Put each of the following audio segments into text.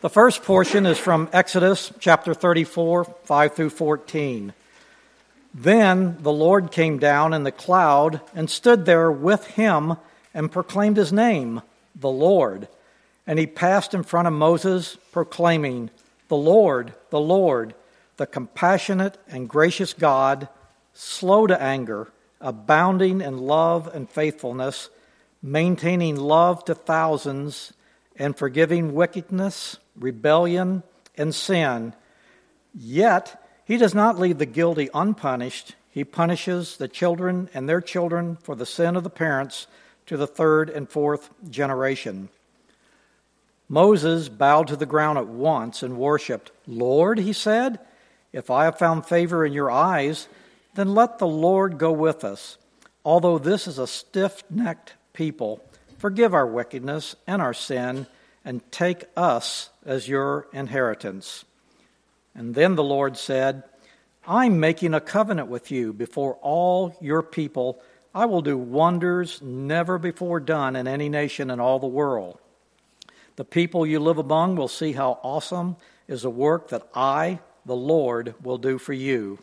The first portion is from Exodus chapter 34, 5 through 14. Then the Lord came down in the cloud and stood there with him and proclaimed his name, the Lord. And he passed in front of Moses, proclaiming, The Lord, the Lord, the compassionate and gracious God, slow to anger, abounding in love and faithfulness, maintaining love to thousands, and forgiving wickedness, rebellion, and sin. Yet, he does not leave the guilty unpunished. He punishes the children and their children for the sin of the parents to the third and fourth generation. Moses bowed to the ground at once and worshiped. Lord, he said, if I have found favor in your eyes, then let the Lord go with us. Although this is a stiff necked people, forgive our wickedness and our sin, and take us as your inheritance. And then the Lord said, I'm making a covenant with you before all your people. I will do wonders never before done in any nation in all the world. The people you live among will see how awesome is the work that I, the Lord, will do for you.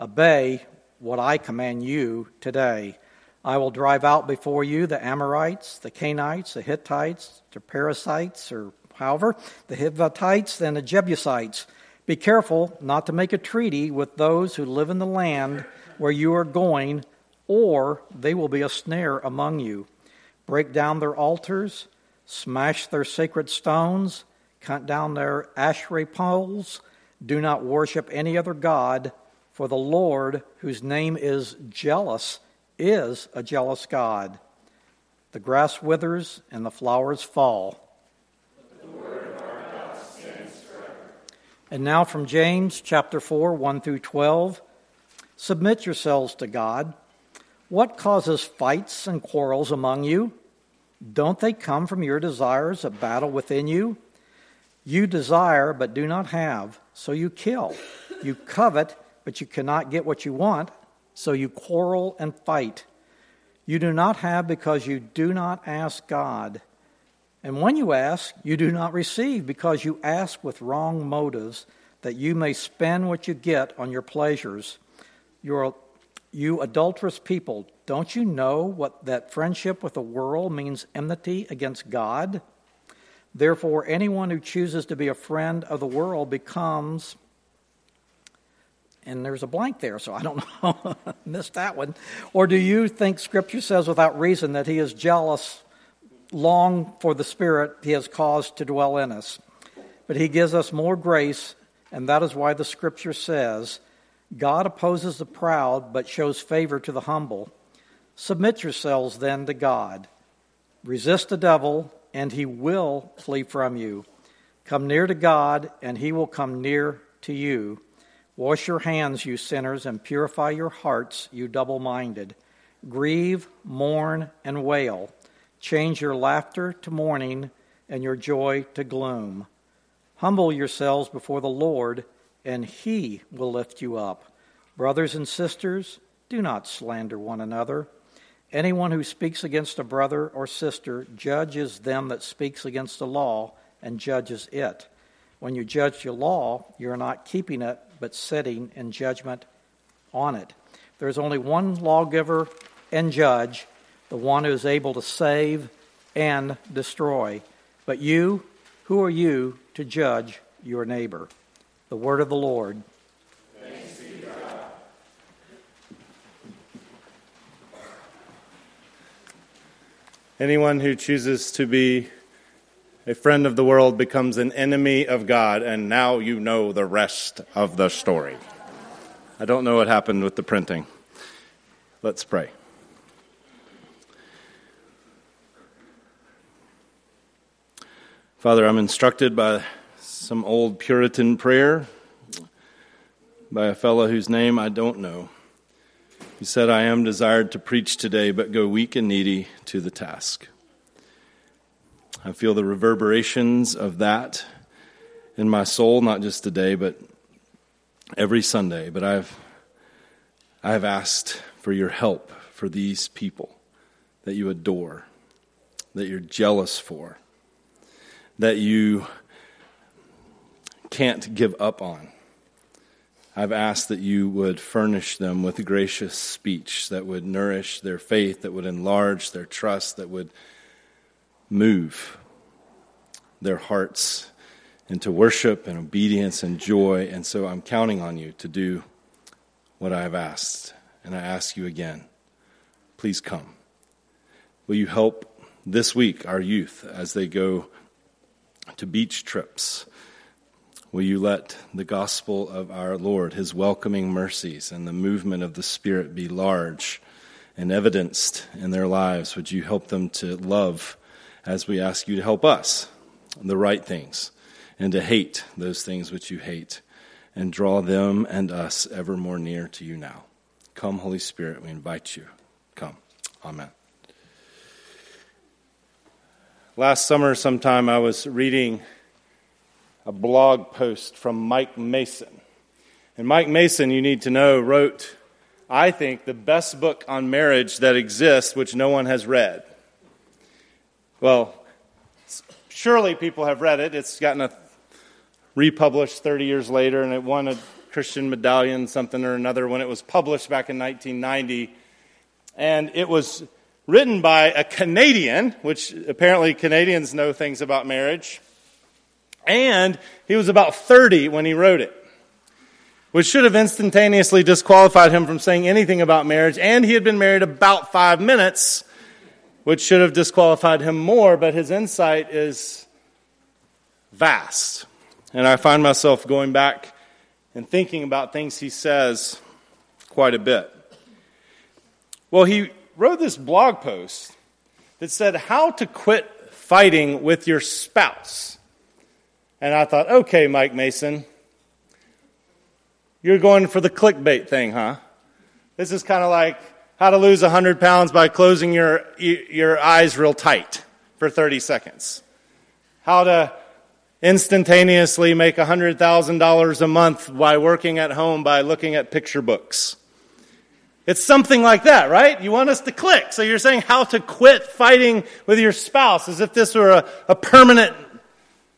Obey what I command you today. I will drive out before you the Amorites, the Canaanites, the Hittites, the Perizzites, or however, the Hivites, and the Jebusites be careful not to make a treaty with those who live in the land where you are going, or they will be a snare among you. Break down their altars, smash their sacred stones, cut down their asherah poles. Do not worship any other God, for the Lord, whose name is jealous, is a jealous God. The grass withers and the flowers fall And now from James chapter 4, 1 through 12. Submit yourselves to God. What causes fights and quarrels among you? Don't they come from your desires of battle within you? You desire but do not have, so you kill. You covet, but you cannot get what you want, so you quarrel and fight. You do not have because you do not ask God. And when you ask, you do not receive because you ask with wrong motives, that you may spend what you get on your pleasures. You're, you adulterous people, don't you know what that friendship with the world means enmity against God? Therefore, anyone who chooses to be a friend of the world becomes and there's a blank there, so I don't know. Missed that one. Or do you think Scripture says without reason that He is jealous long for the Spirit he has caused to dwell in us. But he gives us more grace, and that is why the scripture says, God opposes the proud, but shows favor to the humble. Submit yourselves then to God. Resist the devil, and he will flee from you. Come near to God, and he will come near to you. Wash your hands, you sinners, and purify your hearts, you double minded. Grieve, mourn, and wail. Change your laughter to mourning and your joy to gloom. Humble yourselves before the Lord, and he will lift you up. Brothers and sisters, do not slander one another. Anyone who speaks against a brother or sister judges them that speaks against the law and judges it. When you judge your law, you are not keeping it, but sitting in judgment on it. There is only one lawgiver and judge, the one who is able to save and destroy. But you, who are you to judge your neighbor? The word of the Lord. Anyone who chooses to be a friend of the world becomes an enemy of God, and now you know the rest of the story. I don't know what happened with the printing. Let's pray. Father, I'm instructed by some old Puritan prayer by a fellow whose name I don't know. He said, I am desired to preach today, but go weak and needy to the task. I feel the reverberations of that in my soul, not just today, but every Sunday. But I've, I have asked for your help for these people that you adore, that you're jealous for that you can't give up on. I've asked that you would furnish them with gracious speech that would nourish their faith, that would enlarge their trust, that would move their hearts into worship and obedience and joy. And so I'm counting on you to do what I have asked. And I ask you again, please come. Will you help this week our youth as they go to beach trips? Will you let the gospel of our Lord, his welcoming mercies, and the movement of the Spirit be large and evidenced in their lives? Would you help them to love as we ask you to help us the right things and to hate those things which you hate and draw them and us ever more near to you now? Come, Holy Spirit, we invite you. Come. Amen. Last summer, sometime, I was reading a blog post from Mike Mason. And Mike Mason, you need to know, wrote, I think, the best book on marriage that exists, which no one has read. Well, surely people have read it. It's gotten a republished 30 years later, and it won a Christian medallion, something or another, when it was published back in 1990. And it was written by a Canadian, which apparently Canadians know things about marriage. And he was about 30 when he wrote it, which should have instantaneously disqualified him from saying anything about marriage. And he had been married about five minutes, which should have disqualified him more, but his insight is vast. And I find myself going back and thinking about things he says quite a bit. Well, he wrote this blog post that said how to quit fighting with your spouse. And I thought, okay, Mike Mason, you're going for the clickbait thing, huh? This is kind of like how to lose 100 pounds by closing your, your eyes real tight for 30 seconds. How to instantaneously make $100,000 a month by working at home by looking at picture books. It's something like that, right? You want us to click. So you're saying how to quit fighting with your spouse as if this were a, a permanent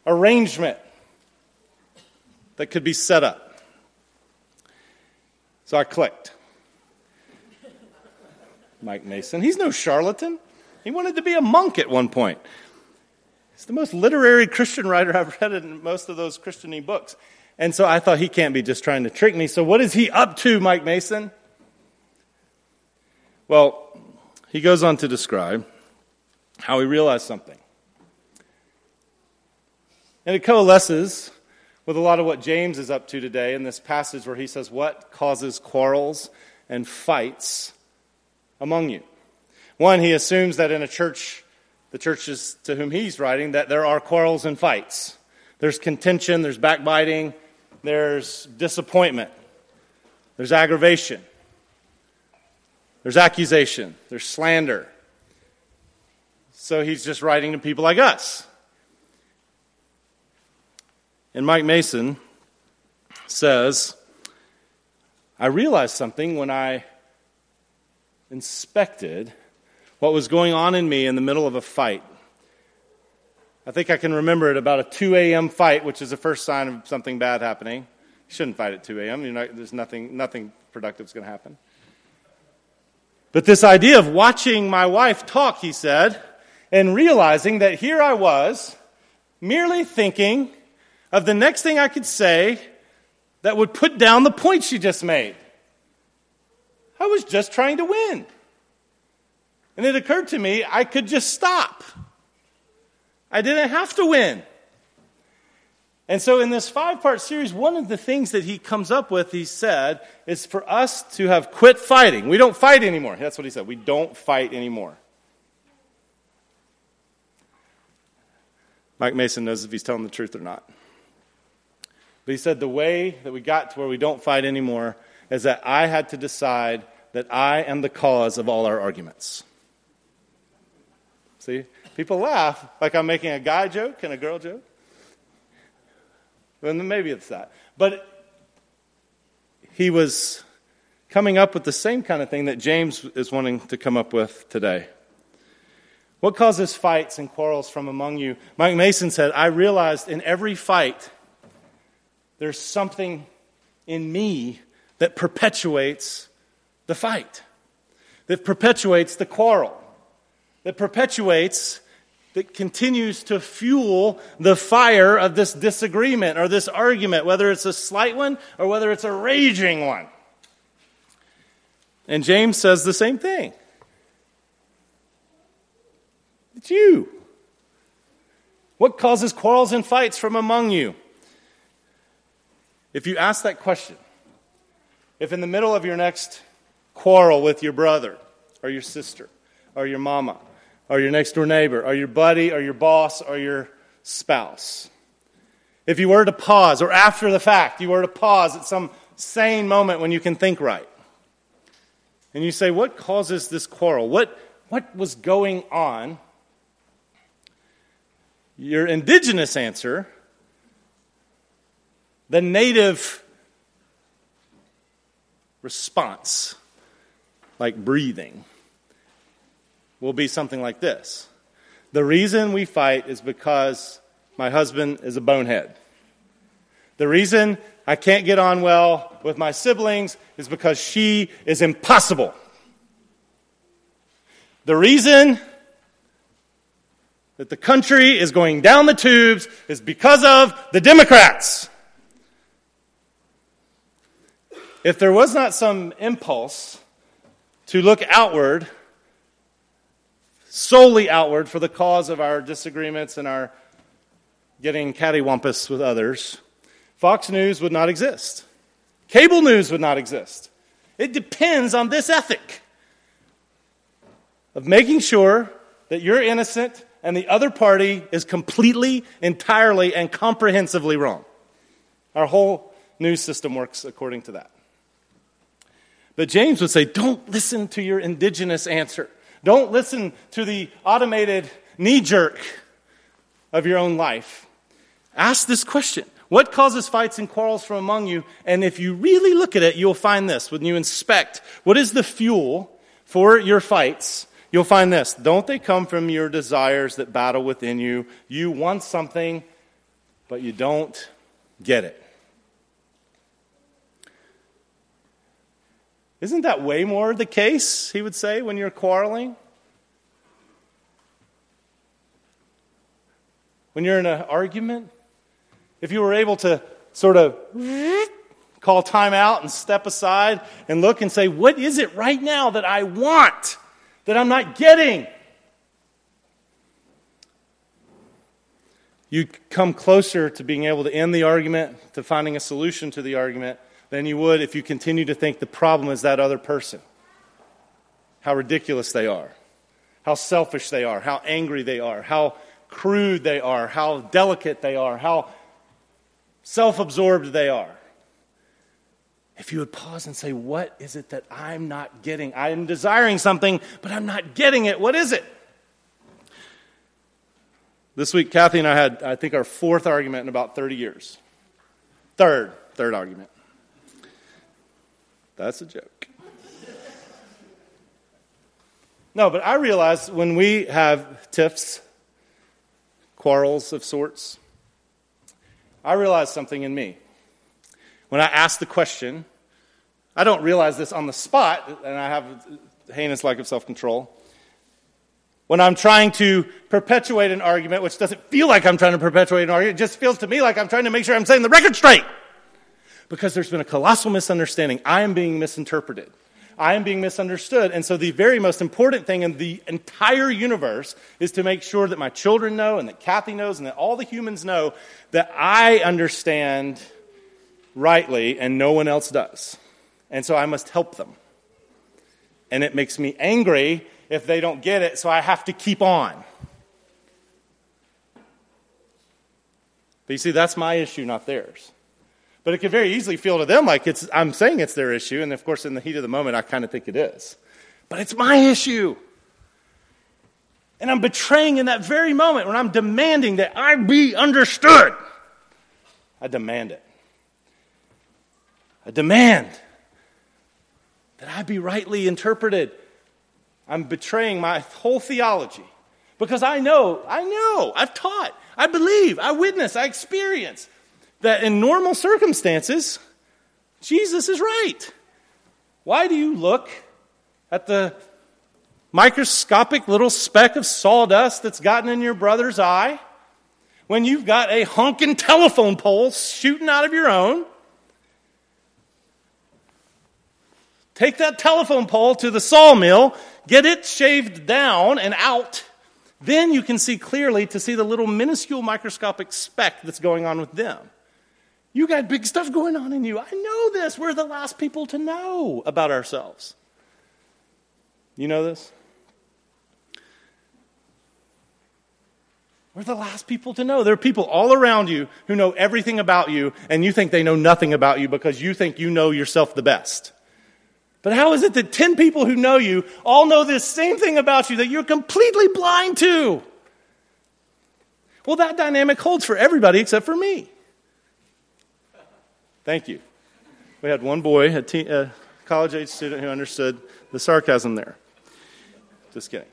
arrangement that could be set up. So I clicked. Mike Mason. He's no charlatan. He wanted to be a monk at one point. He's the most literary Christian writer I've read in most of those Christiany books. And so I thought he can't be just trying to trick me. So what is he up to, Mike Mason? Well, he goes on to describe how he realized something. And it coalesces with a lot of what James is up to today in this passage where he says, What causes quarrels and fights among you? One, he assumes that in a church, the churches to whom he's writing, that there are quarrels and fights. There's contention, there's backbiting, there's disappointment, there's aggravation. There's accusation, there's slander. So he's just writing to people like us. And Mike Mason says, I realized something when I inspected what was going on in me in the middle of a fight. I think I can remember it about a 2 a.m. fight, which is the first sign of something bad happening. You shouldn't fight at 2 a.m. Not, there's nothing, nothing productive is going to happen. But this idea of watching my wife talk, he said, and realizing that here I was, merely thinking of the next thing I could say that would put down the point she just made. I was just trying to win. And it occurred to me I could just stop. I didn't have to win. And so, in this five part series, one of the things that he comes up with, he said, is for us to have quit fighting. We don't fight anymore. That's what he said. We don't fight anymore. Mike Mason knows if he's telling the truth or not. But he said the way that we got to where we don't fight anymore is that I had to decide that I am the cause of all our arguments. See? People laugh like I'm making a guy joke and a girl joke. Then maybe it's that. But he was coming up with the same kind of thing that James is wanting to come up with today. What causes fights and quarrels from among you? Mike Mason said, I realized in every fight there's something in me that perpetuates the fight, that perpetuates the quarrel, that perpetuates, that continues to fuel the fire of this disagreement or this argument, whether it's a slight one or whether it's a raging one. And James says the same thing. It's you. What causes quarrels and fights from among you? If you ask that question, if in the middle of your next quarrel with your brother or your sister or your mama or your next door neighbor or your buddy or your boss or your spouse, if you were to pause or after the fact, you were to pause at some sane moment when you can think right, and you say, What causes this quarrel? What, what was going on? Your indigenous answer, the native response, like breathing, will be something like this The reason we fight is because my husband is a bonehead. The reason I can't get on well with my siblings is because she is impossible. The reason that the country is going down the tubes is because of the Democrats. If there was not some impulse to look outward, solely outward, for the cause of our disagreements and our getting cattywampus with others, Fox News would not exist. Cable news would not exist. It depends on this ethic of making sure that you're innocent and the other party is completely, entirely, and comprehensively wrong. Our whole news system works according to that. But James would say, don't listen to your indigenous answer. Don't listen to the automated knee jerk of your own life. Ask this question what causes fights and quarrels from among you? And if you really look at it, you'll find this. When you inspect what is the fuel for your fights, you'll find this. Don't they come from your desires that battle within you? You want something, but you don't get it. Isn't that way more the case, he would say, when you're quarreling? When you're in an argument? If you were able to sort of call time out and step aside and look and say, What is it right now that I want that I'm not getting? You come closer to being able to end the argument, to finding a solution to the argument, than you would if you continue to think the problem is that other person. How ridiculous they are, how selfish they are, how angry they are, how crude they are, how delicate they are, how self absorbed they are. If you would pause and say, What is it that I'm not getting? I am desiring something, but I'm not getting it. What is it? This week, Kathy and I had, I think, our fourth argument in about 30 years. Third, third argument. That's a joke. No, but I realize when we have tiffs, quarrels of sorts, I realize something in me. When I ask the question, I don't realize this on the spot, and I have a heinous lack of self control. When I'm trying to perpetuate an argument, which doesn't feel like I'm trying to perpetuate an argument, it just feels to me like I'm trying to make sure I'm saying the record straight. Because there's been a colossal misunderstanding. I am being misinterpreted. I am being misunderstood. And so, the very most important thing in the entire universe is to make sure that my children know, and that Kathy knows, and that all the humans know that I understand rightly and no one else does. And so, I must help them. And it makes me angry if they don't get it, so I have to keep on. But you see, that's my issue, not theirs. But it could very easily feel to them like it's, I'm saying it's their issue. And of course, in the heat of the moment, I kind of think it is. But it's my issue. And I'm betraying in that very moment when I'm demanding that I be understood. I demand it. I demand that I be rightly interpreted. I'm betraying my whole theology because I know, I know, I've taught, I believe, I witness, I experience that in normal circumstances, Jesus is right. Why do you look at the microscopic little speck of sawdust that's gotten in your brother's eye when you've got a honking telephone pole shooting out of your own? Take that telephone pole to the sawmill, get it shaved down and out. Then you can see clearly to see the little minuscule microscopic speck that's going on with them. You got big stuff going on in you. I know this. We're the last people to know about ourselves. You know this? We're the last people to know. There are people all around you who know everything about you, and you think they know nothing about you because you think you know yourself the best. But how is it that 10 people who know you all know this same thing about you that you're completely blind to? Well, that dynamic holds for everybody except for me. Thank you. We had one boy, a, teen, a college age student who understood the sarcasm there. Just kidding.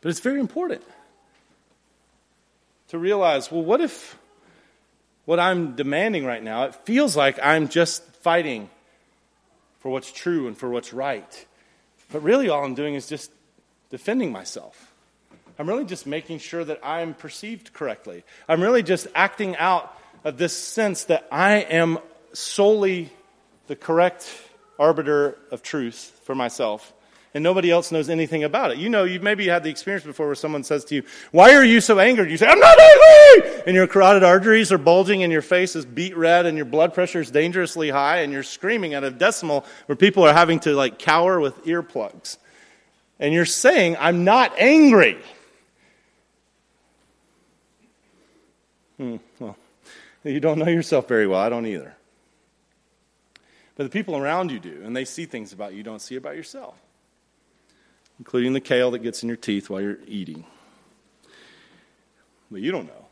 But it's very important to realize well, what if what I'm demanding right now, it feels like I'm just fighting for what's true and for what's right. But really, all I'm doing is just defending myself. I'm really just making sure that I'm perceived correctly. I'm really just acting out of this sense that I am solely the correct arbiter of truth for myself and nobody else knows anything about it. You know, you've maybe had the experience before where someone says to you, Why are you so angry? You say, I'm not angry! And your carotid arteries are bulging and your face is beet red and your blood pressure is dangerously high and you're screaming at a decimal where people are having to like cower with earplugs. And you're saying, I'm not angry. Hmm, well, you don't know yourself very well. I don't either. But the people around you do, and they see things about you you don't see about yourself, including the kale that gets in your teeth while you're eating. But you don't know.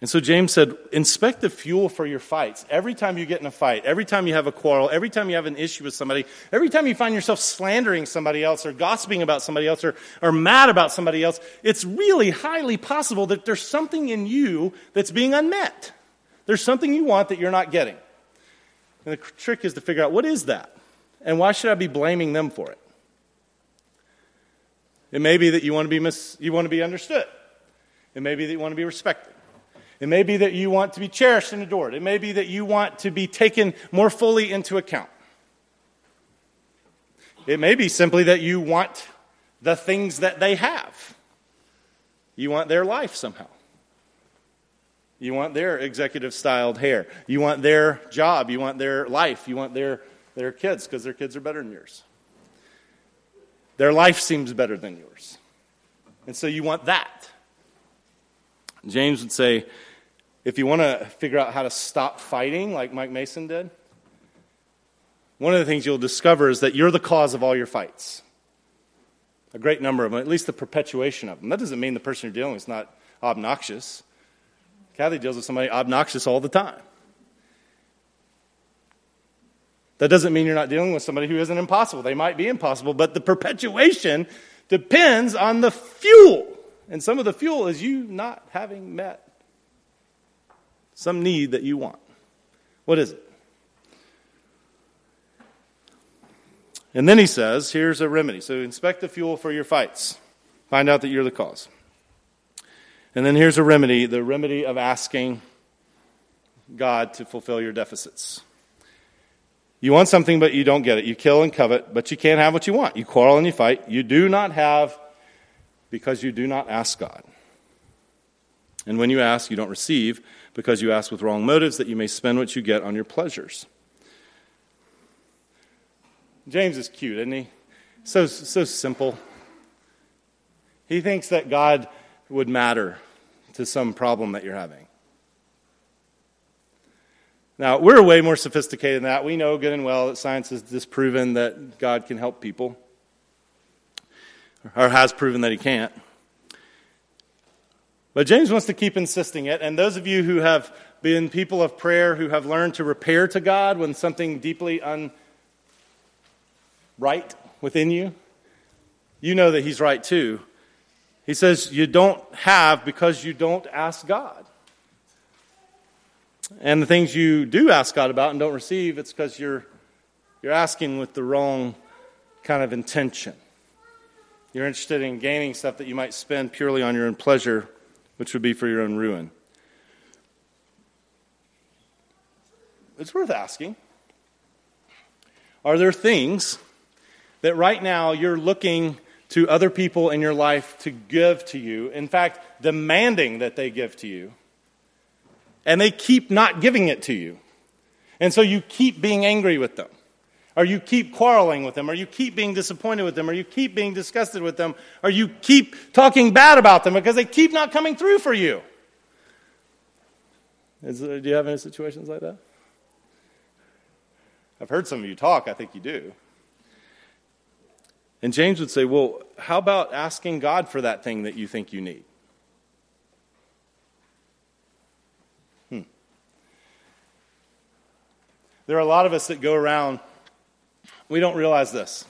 And so James said, inspect the fuel for your fights. Every time you get in a fight, every time you have a quarrel, every time you have an issue with somebody, every time you find yourself slandering somebody else or gossiping about somebody else or, or mad about somebody else, it's really highly possible that there's something in you that's being unmet. There's something you want that you're not getting. And the trick is to figure out what is that? And why should I be blaming them for it? It may be that you want to be, mis- you want to be understood. It may be that you want to be respected. It may be that you want to be cherished and adored. It may be that you want to be taken more fully into account. It may be simply that you want the things that they have. You want their life somehow. You want their executive styled hair. You want their job. You want their life. You want their, their kids because their kids are better than yours. Their life seems better than yours. And so you want that. James would say, if you want to figure out how to stop fighting, like Mike Mason did, one of the things you'll discover is that you're the cause of all your fights. A great number of them, at least the perpetuation of them. That doesn't mean the person you're dealing with is not obnoxious. Kathy deals with somebody obnoxious all the time. That doesn't mean you're not dealing with somebody who isn't impossible. They might be impossible, but the perpetuation depends on the fuel. And some of the fuel is you not having met some need that you want. What is it? And then he says, here's a remedy. So inspect the fuel for your fights. Find out that you're the cause. And then here's a remedy the remedy of asking God to fulfill your deficits. You want something, but you don't get it. You kill and covet, but you can't have what you want. You quarrel and you fight. You do not have because you do not ask God. And when you ask, you don't receive because you ask with wrong motives that you may spend what you get on your pleasures. James is cute, isn't he? So, so simple. He thinks that God would matter to some problem that you're having. Now, we're way more sophisticated than that. We know good and well that science has disproven that God can help people, or has proven that he can't. But James wants to keep insisting it. And those of you who have been people of prayer, who have learned to repair to God when something deeply unright within you, you know that he's right too. He says, You don't have because you don't ask God. And the things you do ask God about and don't receive, it's because you're, you're asking with the wrong kind of intention. You're interested in gaining stuff that you might spend purely on your own pleasure, which would be for your own ruin. It's worth asking. Are there things that right now you're looking to other people in your life to give to you, in fact, demanding that they give to you, and they keep not giving it to you? And so you keep being angry with them. Or you keep quarreling with them, or you keep being disappointed with them, or you keep being disgusted with them, or you keep talking bad about them because they keep not coming through for you. Is, do you have any situations like that? I've heard some of you talk, I think you do. And James would say, Well, how about asking God for that thing that you think you need? Hmm. There are a lot of us that go around we don't realize this.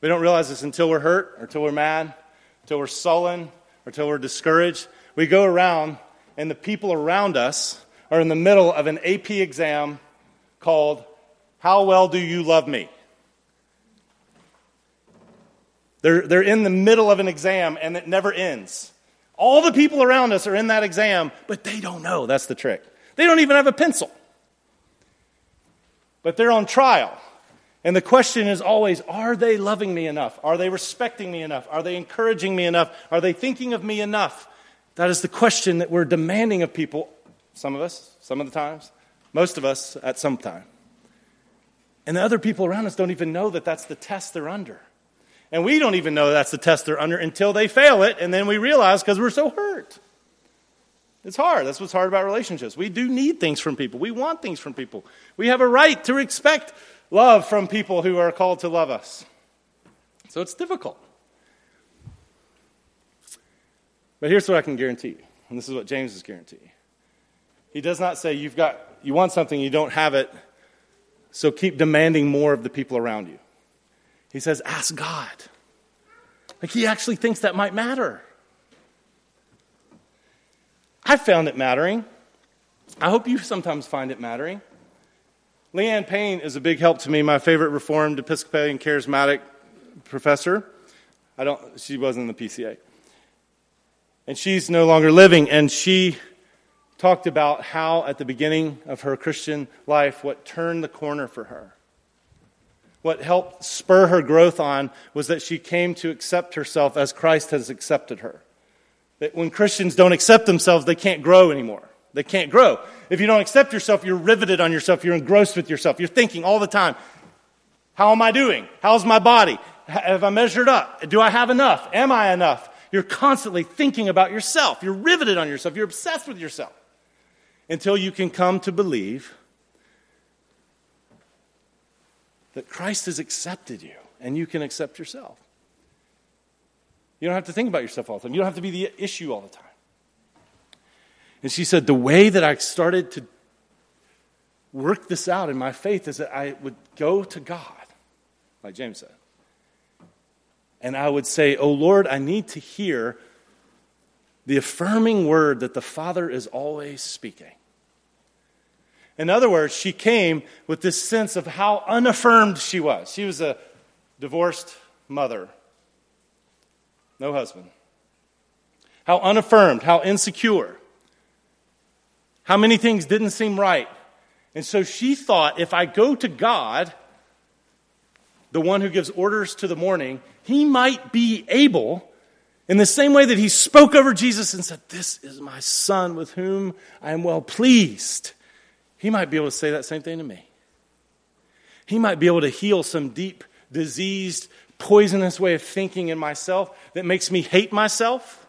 We don't realize this until we're hurt, or until we're mad, until we're sullen, or until we're discouraged. We go around, and the people around us are in the middle of an AP exam called How Well Do You Love Me? They're, they're in the middle of an exam, and it never ends. All the people around us are in that exam, but they don't know. That's the trick. They don't even have a pencil. But they're on trial. And the question is always are they loving me enough? Are they respecting me enough? Are they encouraging me enough? Are they thinking of me enough? That is the question that we're demanding of people, some of us, some of the times, most of us at some time. And the other people around us don't even know that that's the test they're under. And we don't even know that's the test they're under until they fail it, and then we realize because we're so hurt. It's hard. That's what's hard about relationships. We do need things from people. We want things from people. We have a right to expect love from people who are called to love us. So it's difficult. But here's what I can guarantee you, and this is what James is guaranteeing. He does not say you've got you want something, you don't have it, so keep demanding more of the people around you. He says, ask God. Like he actually thinks that might matter. I found it mattering. I hope you sometimes find it mattering. Leanne Payne is a big help to me, my favorite Reformed Episcopalian charismatic professor. I don't, she wasn't in the PCA. And she's no longer living, and she talked about how, at the beginning of her Christian life, what turned the corner for her. What helped spur her growth on was that she came to accept herself as Christ has accepted her. That when Christians don't accept themselves, they can't grow anymore. They can't grow. If you don't accept yourself, you're riveted on yourself. You're engrossed with yourself. You're thinking all the time, how am I doing? How's my body? Have I measured up? Do I have enough? Am I enough? You're constantly thinking about yourself. You're riveted on yourself. You're obsessed with yourself until you can come to believe that Christ has accepted you and you can accept yourself. You don't have to think about yourself all the time. You don't have to be the issue all the time. And she said, The way that I started to work this out in my faith is that I would go to God, like James said. And I would say, Oh Lord, I need to hear the affirming word that the Father is always speaking. In other words, she came with this sense of how unaffirmed she was. She was a divorced mother, no husband. How unaffirmed, how insecure. How many things didn't seem right. And so she thought if I go to God, the one who gives orders to the morning, he might be able, in the same way that he spoke over Jesus and said, This is my son with whom I am well pleased. He might be able to say that same thing to me. He might be able to heal some deep, diseased, poisonous way of thinking in myself that makes me hate myself.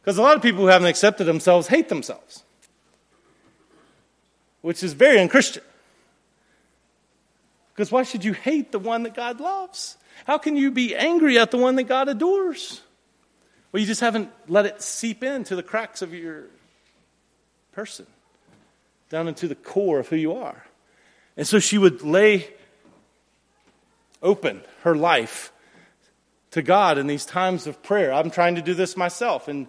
Because a lot of people who haven't accepted themselves hate themselves which is very unchristian. Because why should you hate the one that God loves? How can you be angry at the one that God adores? Well, you just haven't let it seep into the cracks of your person, down into the core of who you are. And so she would lay open her life to God in these times of prayer. I'm trying to do this myself and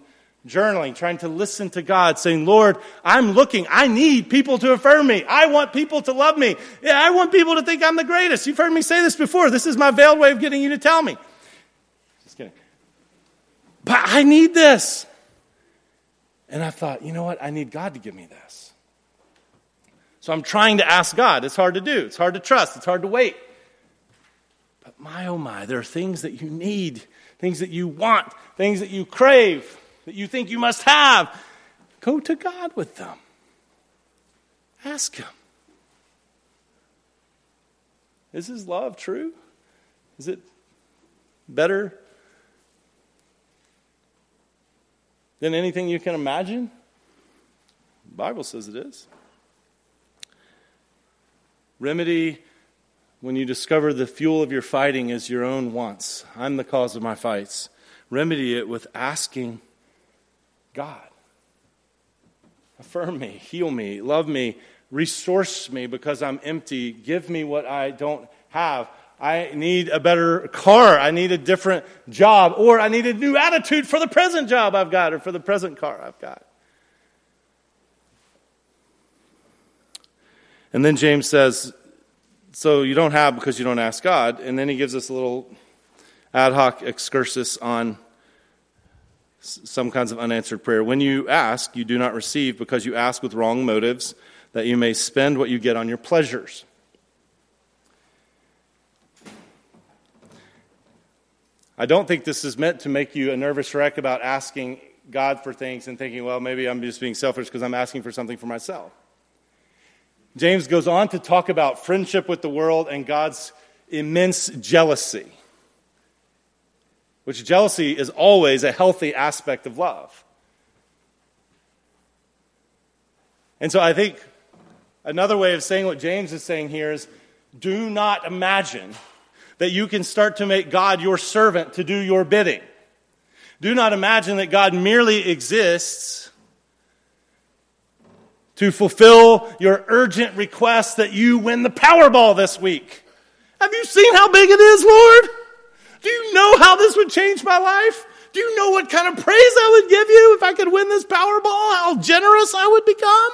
journaling, trying to listen to God, saying, Lord, I'm looking. I need people to affirm me. I want people to love me. Yeah, I want people to think I'm the greatest. You've heard me say this before. This is my veiled way of getting you to tell me. Just kidding. But I need this. And I thought, you know what? I need God to give me this. So I'm trying to ask God. It's hard to do, it's hard to trust, it's hard to wait. But my oh my, there are things that you need, things that you want, things that you crave that you think you must have, go to God with them. Ask Him. Is His love true? Is it better than anything you can imagine? The Bible says it is. Remedy when you discover the fuel of your fighting is your own wants. I'm the cause of my fights. Remedy it with asking God. Affirm me, heal me, love me, resource me because I'm empty. Give me what I don't have. I need a better car. I need a different job. Or I need a new attitude for the present job I've got or for the present car I've got. And then James says, So you don't have because you don't ask God. And then he gives us a little ad hoc excursus on some kinds of unanswered prayer. When you ask, you do not receive because you ask with wrong motives, that you may spend what you get on your pleasures. I don't think this is meant to make you a nervous wreck about asking God for things and thinking, well, maybe I'm just being selfish because I'm asking for something for myself. James goes on to talk about friendship with the world and God's immense jealousy which jealousy is always a healthy aspect of love. And so I think another way of saying what James is saying here is do not imagine that you can start to make God your servant to do your bidding. Do not imagine that God merely exists to fulfill your urgent request that you win the Powerball this week. Have you seen how big it is, Lord? Do you know how this would change my life? Do you know what kind of praise I would give you if I could win this Powerball? How generous I would become?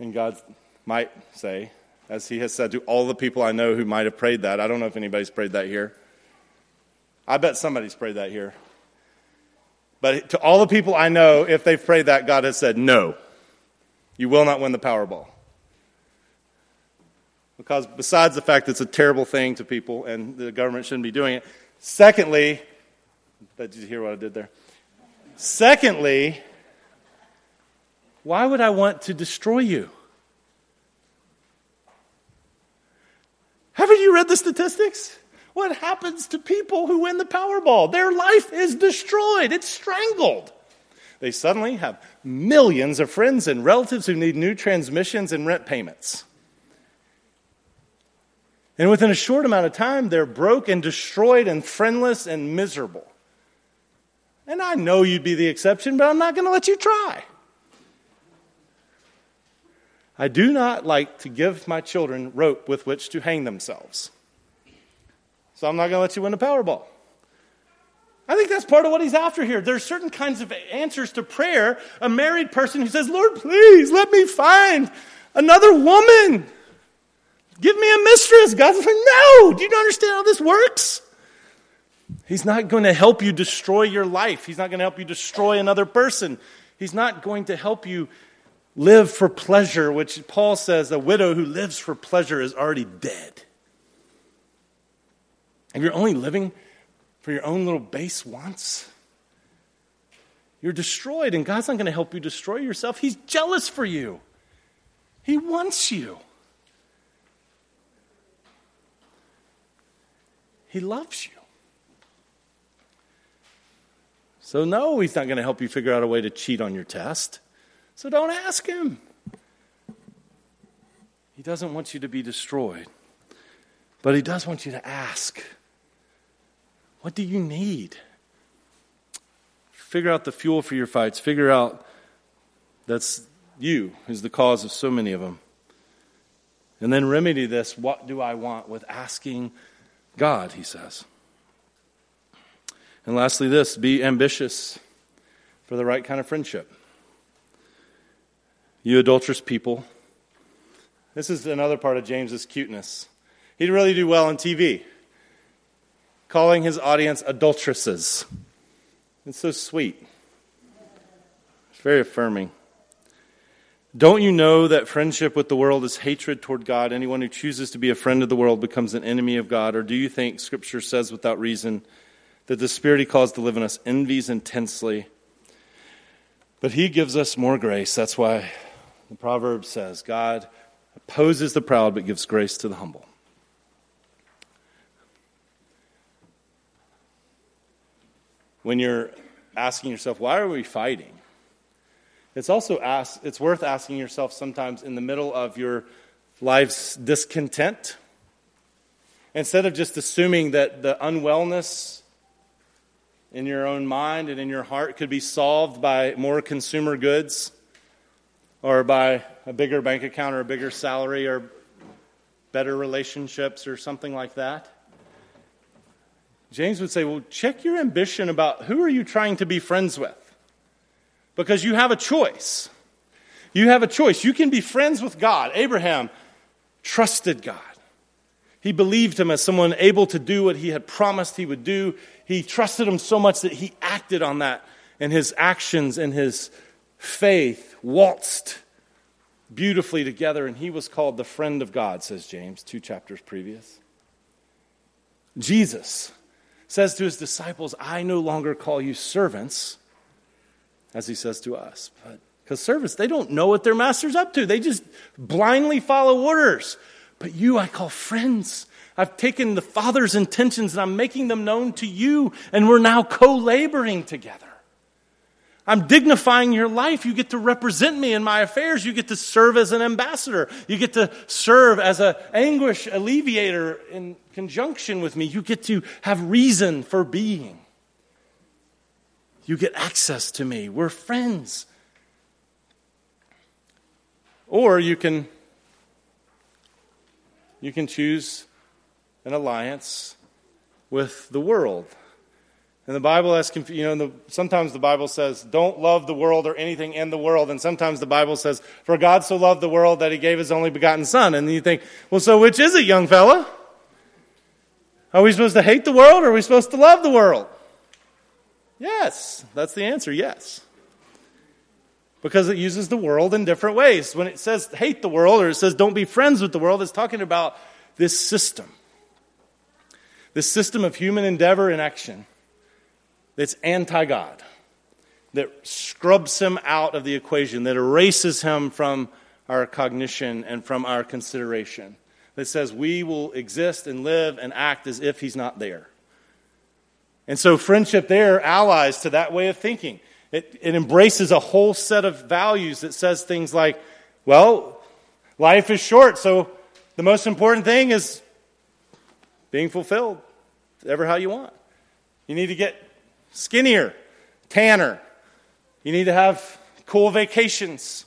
And God might say, as He has said to all the people I know who might have prayed that, I don't know if anybody's prayed that here. I bet somebody's prayed that here. But to all the people I know, if they've prayed that, God has said, no, you will not win the Powerball. Because besides the fact it's a terrible thing to people and the government shouldn't be doing it, secondly, did you hear what I did there? Secondly, why would I want to destroy you? Haven't you read the statistics? What happens to people who win the Powerball? Their life is destroyed, it's strangled. They suddenly have millions of friends and relatives who need new transmissions and rent payments. And within a short amount of time, they're broke and destroyed and friendless and miserable. And I know you'd be the exception, but I'm not going to let you try. I do not like to give my children rope with which to hang themselves. So I'm not going to let you win a Powerball. I think that's part of what he's after here. There's certain kinds of answers to prayer. A married person who says, Lord, please let me find another woman Give me a mistress. God's like, no. Do you understand how this works? He's not going to help you destroy your life. He's not going to help you destroy another person. He's not going to help you live for pleasure, which Paul says a widow who lives for pleasure is already dead. If you're only living for your own little base wants, you're destroyed, and God's not going to help you destroy yourself. He's jealous for you, He wants you. He loves you. So, no, He's not going to help you figure out a way to cheat on your test. So, don't ask Him. He doesn't want you to be destroyed, but He does want you to ask What do you need? Figure out the fuel for your fights. Figure out that's you who's the cause of so many of them. And then remedy this what do I want with asking God, he says. And lastly, this be ambitious for the right kind of friendship. You adulterous people. This is another part of James's cuteness. He'd really do well on TV, calling his audience adulteresses. It's so sweet. It's very affirming. Don't you know that friendship with the world is hatred toward God? Anyone who chooses to be a friend of the world becomes an enemy of God. Or do you think Scripture says without reason that the Spirit He calls to live in us envies intensely? But He gives us more grace. That's why the proverb says God opposes the proud but gives grace to the humble. When you're asking yourself, why are we fighting? It's also ask, it's worth asking yourself sometimes in the middle of your life's discontent. Instead of just assuming that the unwellness in your own mind and in your heart could be solved by more consumer goods or by a bigger bank account or a bigger salary or better relationships or something like that. James would say, well, check your ambition about who are you trying to be friends with? Because you have a choice. You have a choice. You can be friends with God. Abraham trusted God. He believed him as someone able to do what he had promised he would do. He trusted him so much that he acted on that, and his actions and his faith waltzed beautifully together, and he was called the friend of God, says James, two chapters previous. Jesus says to his disciples, I no longer call you servants as he says to us. But because servants, they don't know what their master's up to. They just blindly follow orders. But you, I call friends. I've taken the Father's intentions and I'm making them known to you, and we're now co laboring together. I'm dignifying your life. You get to represent me in my affairs. You get to serve as an ambassador. You get to serve as an anguish alleviator in conjunction with me. You get to have reason for being. You get access to me. We're friends. Or you can you can choose an alliance with the world. And the Bible has, you know, the, sometimes the Bible says, don't love the world or anything in the world. And sometimes the Bible says, for God so loved the world that he gave his only begotten Son. And you think, well, so which is it, young fella? Are we supposed to hate the world or are we supposed to love the world? Yes, that's the answer, yes. Because it uses the world in different ways. When it says hate the world or it says don't be friends with the world, it's talking about this system. This system of human endeavor and action that's anti God, that scrubs him out of the equation, that erases him from our cognition and from our consideration, that says we will exist and live and act as if he's not there. And so, friendship there allies to that way of thinking. It, it embraces a whole set of values that says things like, well, life is short, so the most important thing is being fulfilled, ever how you want. You need to get skinnier, tanner. You need to have cool vacations.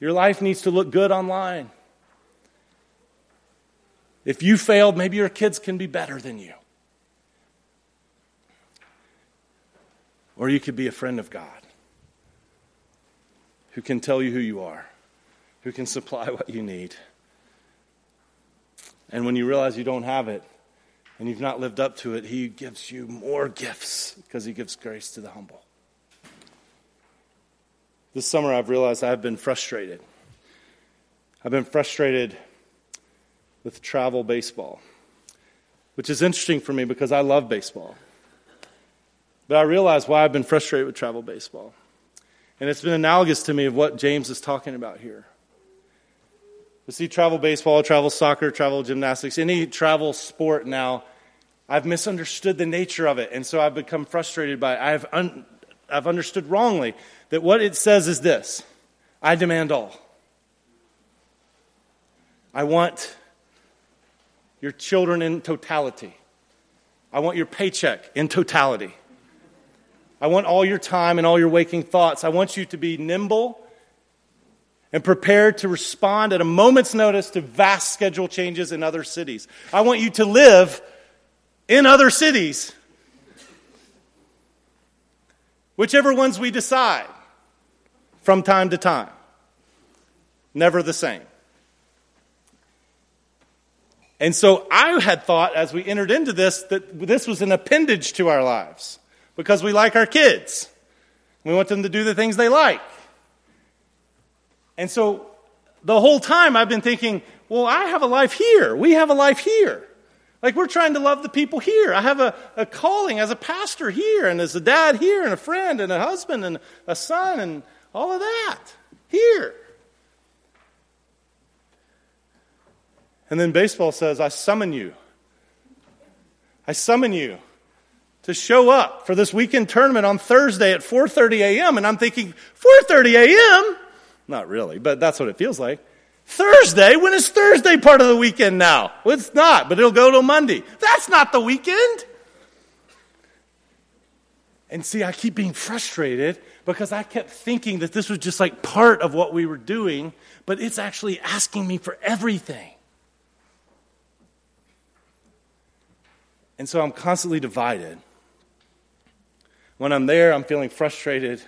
Your life needs to look good online. If you failed, maybe your kids can be better than you. Or you could be a friend of God who can tell you who you are, who can supply what you need. And when you realize you don't have it and you've not lived up to it, He gives you more gifts because He gives grace to the humble. This summer, I've realized I've been frustrated. I've been frustrated with travel baseball, which is interesting for me because I love baseball. But I realize why I've been frustrated with travel baseball. And it's been analogous to me of what James is talking about here. You see, travel baseball, travel soccer, travel gymnastics, any travel sport now, I've misunderstood the nature of it. And so I've become frustrated by it. I've, un- I've understood wrongly that what it says is this I demand all. I want your children in totality. I want your paycheck in totality. I want all your time and all your waking thoughts. I want you to be nimble and prepared to respond at a moment's notice to vast schedule changes in other cities. I want you to live in other cities, whichever ones we decide from time to time. Never the same. And so I had thought as we entered into this that this was an appendage to our lives because we like our kids. We want them to do the things they like. And so the whole time I've been thinking, well, I have a life here. We have a life here. Like we're trying to love the people here. I have a, a calling as a pastor here, and as a dad here, and a friend, and a husband, and a son, and all of that here. And then baseball says, I summon you. I summon you to show up for this weekend tournament on Thursday at 4:30 a.m. And I'm thinking, 4:30 a.m.? Not really, but that's what it feels like. Thursday? When is Thursday part of the weekend now? Well, it's not, but it'll go till Monday. That's not the weekend. And see, I keep being frustrated because I kept thinking that this was just like part of what we were doing, but it's actually asking me for everything. And so I'm constantly divided. When I'm there, I'm feeling frustrated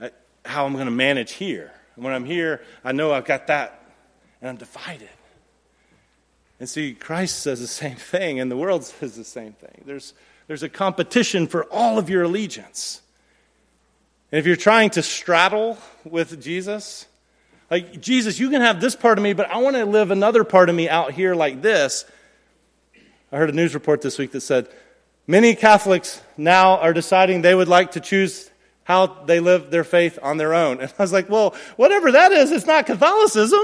at how I'm going to manage here. And when I'm here, I know I've got that, and I'm divided. And see, Christ says the same thing, and the world says the same thing. There's, there's a competition for all of your allegiance. And if you're trying to straddle with Jesus, like, Jesus, you can have this part of me, but I want to live another part of me out here like this. I heard a news report this week that said many Catholics now are deciding they would like to choose how they live their faith on their own. And I was like, well, whatever that is, it's not Catholicism.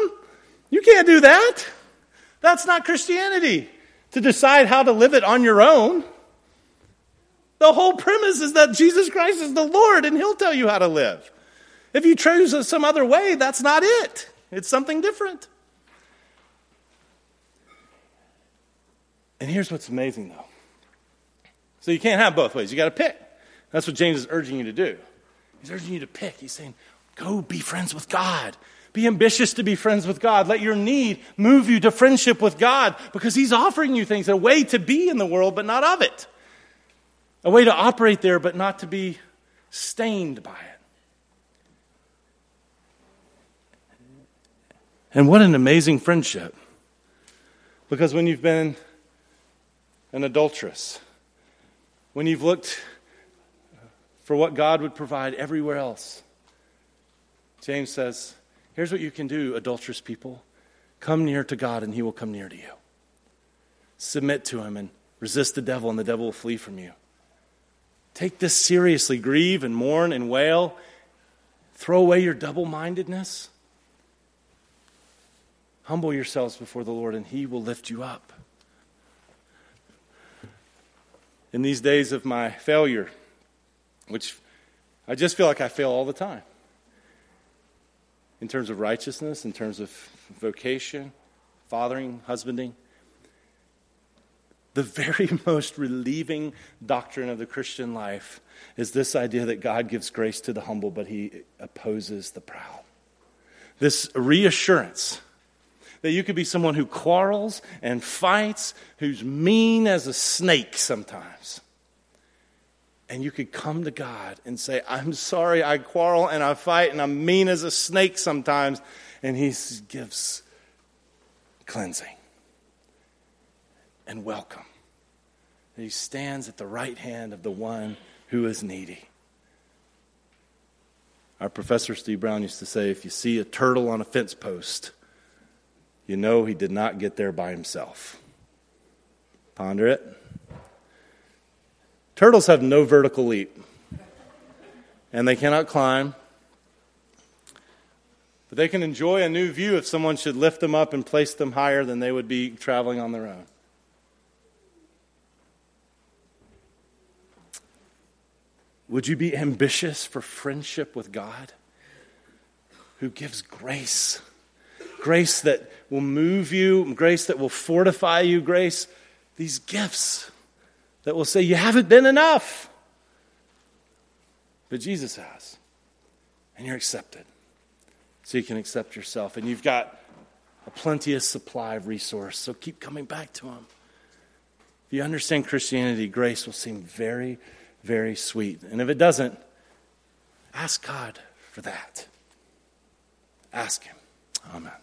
You can't do that. That's not Christianity to decide how to live it on your own. The whole premise is that Jesus Christ is the Lord and He'll tell you how to live. If you choose some other way, that's not it, it's something different. And here's what's amazing, though. So you can't have both ways. You got to pick. That's what James is urging you to do. He's urging you to pick. He's saying, go be friends with God. Be ambitious to be friends with God. Let your need move you to friendship with God because He's offering you things, a way to be in the world, but not of it. A way to operate there, but not to be stained by it. And what an amazing friendship. Because when you've been an adulteress, when you've looked for what God would provide everywhere else, James says, Here's what you can do, adulterous people. Come near to God, and he will come near to you. Submit to him and resist the devil, and the devil will flee from you. Take this seriously. Grieve and mourn and wail. Throw away your double mindedness. Humble yourselves before the Lord, and he will lift you up. In these days of my failure, which I just feel like I fail all the time in terms of righteousness, in terms of vocation, fathering, husbanding. The very most relieving doctrine of the Christian life is this idea that God gives grace to the humble, but he opposes the proud. This reassurance that you could be someone who quarrels and fights, who's mean as a snake sometimes. And you could come to God and say, I'm sorry, I quarrel and I fight and I'm mean as a snake sometimes. And He gives cleansing and welcome. And he stands at the right hand of the one who is needy. Our professor Steve Brown used to say if you see a turtle on a fence post, you know he did not get there by himself. Ponder it. Turtles have no vertical leap, and they cannot climb. But they can enjoy a new view if someone should lift them up and place them higher than they would be traveling on their own. Would you be ambitious for friendship with God who gives grace? grace that will move you, grace that will fortify you, grace, these gifts that will say, You haven't been enough. But Jesus has, and you're accepted. so you can accept yourself. And you've got a plenteous supply of resource, so keep coming back to Him. If you understand Christianity, grace will seem very, very sweet. And if it doesn't, ask God for that. Ask Him. Amen.